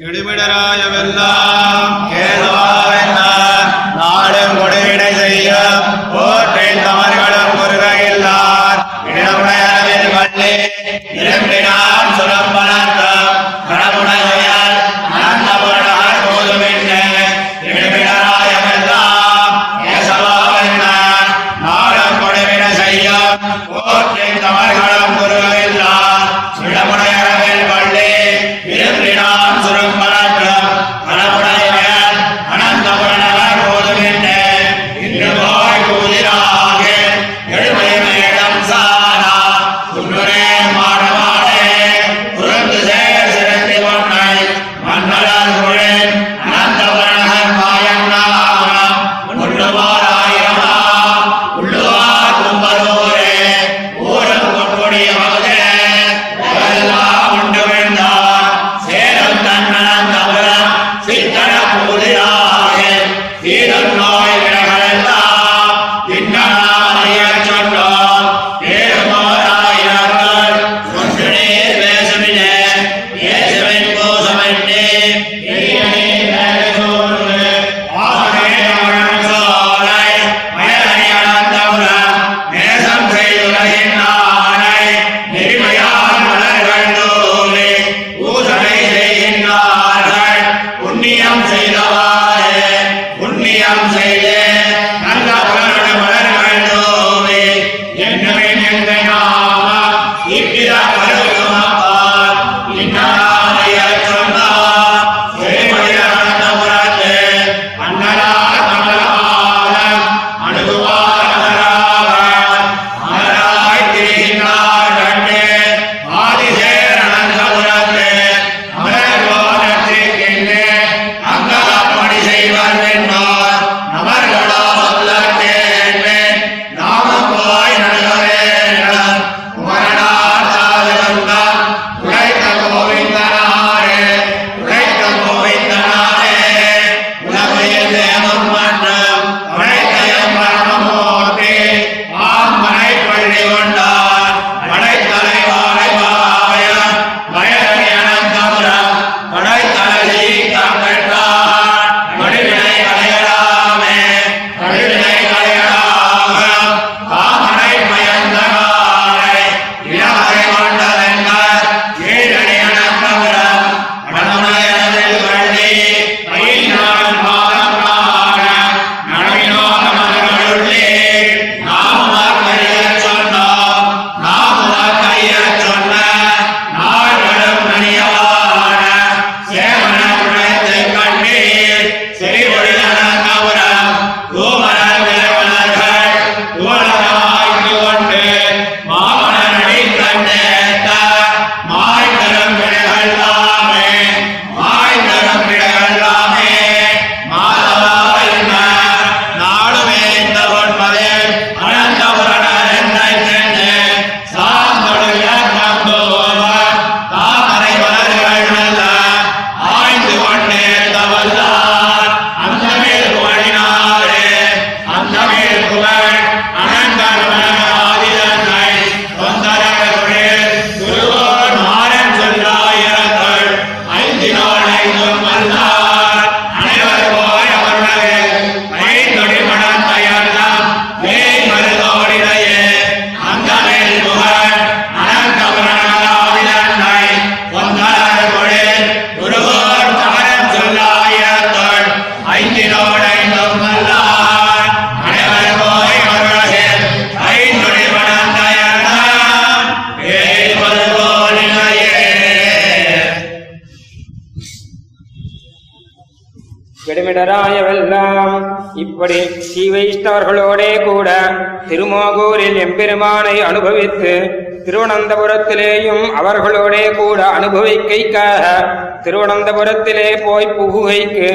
இடுபிடராயவெல்லாம் கேதுவாவெல்லாம் நாடும் கொடுவினை செய்ய போற்றில் தமர்களும் முருகையில்லார் இடமுடையவில் வள்ளி இரும்பினான் சுரம்பனர்த்தம் கடமுடையால் அனந்தபுரனார் போதுமென்ன இடுபிடராயவெல்லாம் கேசவாவெல்லாம் நாடும் நெடுமிடராயவெல்லாம் இப்படி தீ வைஷ்ணவர்களோடே கூட திருமாகூரில் எம்பெருமானை அனுபவித்து திருவனந்தபுரத்திலேயும் அவர்களோடே கூட அனுபவிக்கைக்காக திருவனந்தபுரத்திலே போய் புகுகைக்கு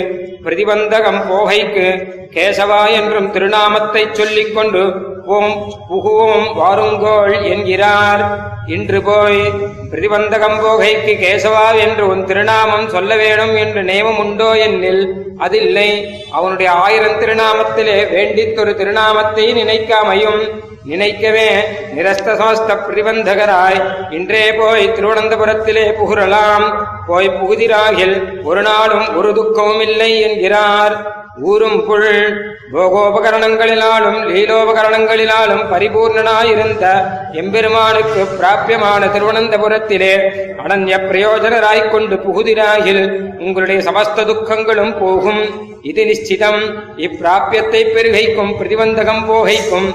பிரதிபந்தகம் போகைக்கு கேசவா என்றும் திருநாமத்தைச் சொல்லிக் கொண்டு புகும் புகுவும் வாருங்கோள் என்கிறார். இன்று போய் பிரதிபந்தகம் போகைக்கு கேசவா என்று உன் திருநாமம் சொல்ல வேணும் என்று நியமம் உண்டோ என்னில்? அதில்லை. அவனுடைய ஆயிரம் திருநாமத்திலே வேண்டித்தொரு திருநாமத்தை நினைக்காமையும் நினைக்கவே நிரஸ்தசோஸ்த பிரிபந்தகராய் இன்றே போய் திருவனந்தபுரத்திலே புகுரலாம். போய் புகுதிராகில் ஒரு நாளும் ஒரு துக்கமும் இல்லை என்கிறார். ஊரும் புல் போகோபகரணங்களினாலும் லீலோபகரணங்களினாலும் பரிபூர்ணனாயிருந்த எம்பெருமானுக்கு பிராபியமான திருவனந்தபுரத்திலே அனன்ய பிரயோஜனராய்க் கொண்டு புகுதிராகில் உங்களுடைய சமஸ்த துக்கங்களும் போகும். இது நிச்சிதம். இப்பிராபியத்தை பெருகைக்கும் பிரதிபந்தகம் போகைக்கும்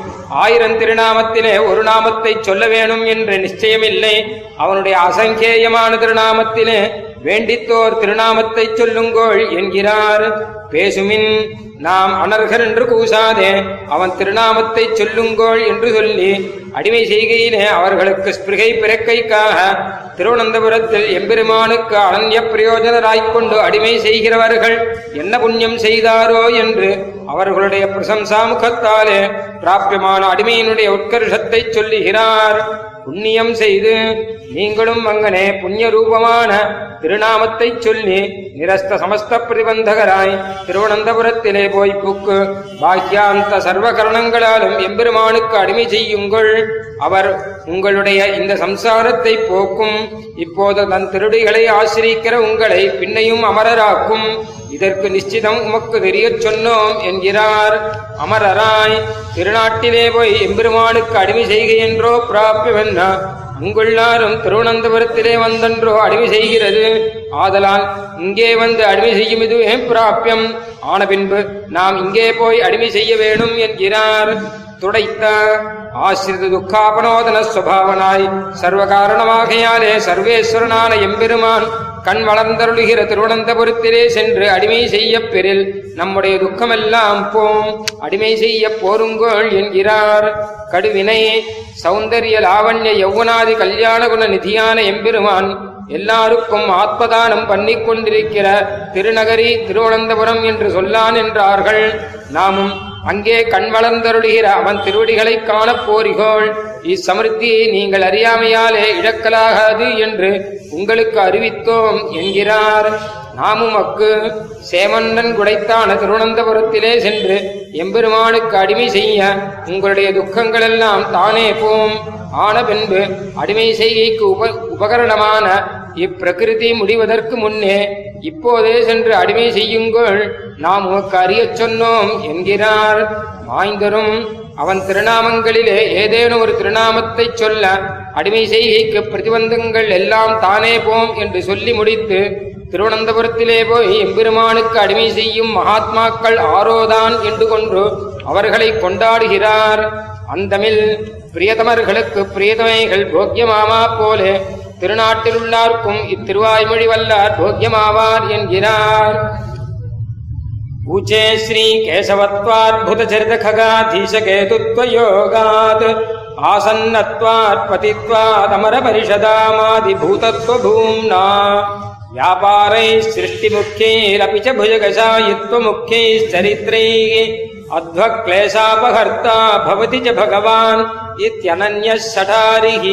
ஆயிரம் திருநாமத்திலே ஒரு நாமத்தை சொல்ல வேணும் என்ற நிச்சயமில்லை. அவனுடைய அசங்கேயமான திருநாமத்திலே வேண்டித்தோர் திருநாமத்தை சொல்லுங்கோள் என்கிறார். பேசுமின் நாம் அனர்கர் என்று கூசாதே அவன் திருநாமத்தை சொல்லுங்கோள் என்று சொல்லி அடிமை செய்கையிலே அவர்களுக்கு ஸ்பிருகை பிறக்கைக்காக திருவனந்தபுரத்தில் எம்பெருமானுக்கு அனன்ய பிரயோஜனராய்க் கொண்டு அடிமை செய்கிறவர்கள் என்ன புண்ணியம் செய்தாரோ என்று அவர்களுடைய பிரசம்சா முகத்தாலே பிராபியமான அடிமையினுடைய உட்கர்ஷத்தை சொல்லுகிறார். புண்ணியம் செய்து நீங்களும் அங்கனே புண்ணிய ரூபமான திருநாமத்தை சொல்லி நிரஸ்த சமஸ்த பிரதிபந்தகராய் திருவனந்தபுரத்திலே போய் புக்கு. பாக்கியாந்த சர்வகரணங்களாலும் எம்பெருமானுக்கு அடிமை செய்யுங்கள். அவர் உங்களுடைய இந்த சம்சாரத்தை போக்கும். இப்போது தன் திருடிகளை ஆசிரிக்கிற உங்களை பின்னையும் அமரராக்கும். இதற்கு நிச்சிதம் உமக்கு தெரியச் சொன்னோம் என்கிறார். அமரராய் திருநாட்டிலே போய் எம்பெருமானுக்கு அடிமை செய்க என்றோ பிராபியமென்ன உங்களாரும் திருவனந்தபுரத்திலே வந்தன்றோ அடிமை செய்கிறது. ஆதலால் இங்கே வந்து அடிமை செய்யும் இதுவே பிராப்பியம் ஆன பின்பு நாம் இங்கே போய் அடிமை செய்ய வேணும் என்கிறார். துடைத்த ஆசிரித துக்காபனோதன சுவாவனாய் சர்வ காரணமாகையாலே சர்வேஸ்வரனான எம்பெருமான் கண் வளர்ந்தருளுகிற திருவனந்தபுரத்திலே சென்று அடிமை செய்ய பெறில். நம்முடைய துக்கமெல்லாம் போம். அடிமை செய்ய போருங்கோள் என்கிறார். கடுவினை சௌந்தரிய லாவண்ய யௌவனாதி கல்யாண குண நிதியான எம்பெருமான் எல்லாருக்கும் ஆத்மதானம் பண்ணிக் கொண்டிருக்கிற திருநகரி திருவனந்தபுரம் என்று சொல்லான் என்றார்கள். நாமும் அங்கே கண் வளர்ந்தருளுகிற அவன் திருவடிகளைக் காணப் போரிகோள். இச்சமிருத்தியை நீங்கள் அறியாமையாலே இழக்கலாகாது என்று உங்களுக்கு அறிவித்தோம் என்கிறார். நாமும் அக்கு சேமன்னன் குடைத்தான திருவனந்தபுரத்திலே சென்று எம்பெருமானுக்கு அடிமை செய்ய உங்களுடைய துக்கங்களெல்லாம் தானே போம். ஆன பின்பு அடிமை செய்கைக்கு உப உபகரணமான இப்பிரகிருதி முடிவதற்கு முன்னே இப்போதே சென்று அடிமை செய்யுங்கள். நாம் உமக்கு அறியச் சொன்னோம் என்கிறார். மாய்ந்தரும் அவன் திருநாமங்களிலே ஏதேனும் ஒரு திருநாமத்தை சொல்ல அடிமை செய்கைக்கு பிரதிபந்தங்கள் எல்லாம் தானே போம் என்று சொல்லி முடித்து திருவனந்தபுரத்திலே போய் எம்பெருமானுக்கு அடிமை செய்யும் மகாத்மாக்கள் ஆரோதான் என்று கொண்டு அவர்களை கொண்டாடுகிறார். அந்தமில் பிரியதமர்களுக்கு பிரியதமைகள் போக்கியமாமா போலே திருநாட்டிலுள்ளார்க்கும் இத்திருவாய்மொழி வல்லார் போக்கியமாவார் என்கிறார். ऊचे श्रीकेशवत्वाद्भुतचरितखगाधीशकेतुत्वयोगात् आसन्नत्वात्पतित्वादमरपरिषदामादिभूतत्वभूम्ना व्यापारैः सृष्टिमुख्यैरपि च भुजगशायित्वमुख्यैश्चरित्रैः अध्वक्लेशापहर्ता भवति च भगवान् इत्यनन्यः शठारिः